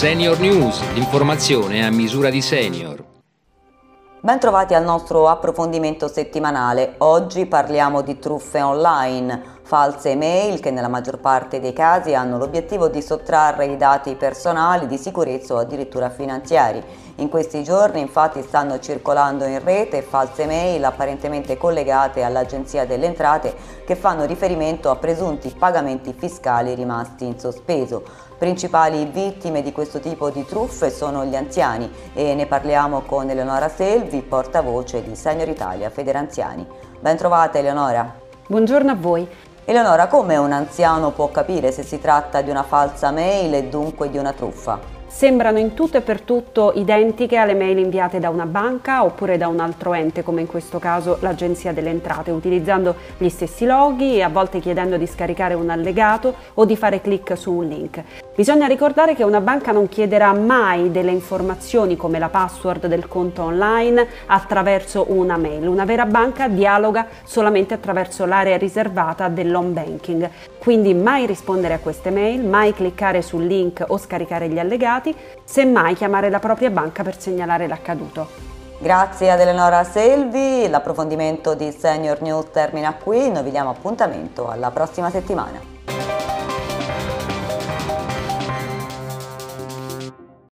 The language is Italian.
Senior News, l'informazione a misura di senior. Bentrovati al nostro approfondimento settimanale. Oggi parliamo di truffe online, false email che nella maggior parte dei casi hanno l'obiettivo di sottrarre i dati personali, di sicurezza o addirittura finanziari. In questi giorni infatti stanno circolando in rete false mail apparentemente collegate all'Agenzia delle Entrate che fanno riferimento a presunti pagamenti fiscali rimasti in sospeso. Principali vittime di questo tipo di truffe sono gli anziani e ne parliamo con Eleonora Selvi, portavoce di Senior Italia Federanziani. Ben trovata Eleonora. Buongiorno a voi. Eleonora, come un anziano può capire se si tratta di una falsa mail e dunque di una truffa? sembrano in tutto e per tutto identiche alle mail inviate da una banca oppure da un altro ente, come in questo caso l'Agenzia delle Entrate, utilizzando gli stessi loghi e a volte chiedendo di scaricare un allegato o di fare clic su un link. Bisogna ricordare che una banca non chiederà mai delle informazioni come la password del conto online attraverso una mail. Una vera banca dialoga solamente attraverso l'area riservata dell'home banking. Quindi mai rispondere a queste mail, mai cliccare sul link o scaricare gli allegati semmai chiamare la propria banca per segnalare l'accaduto. Grazie ad Eleonora Selvi, l'approfondimento di Senior News termina qui, noi vi diamo appuntamento alla prossima settimana.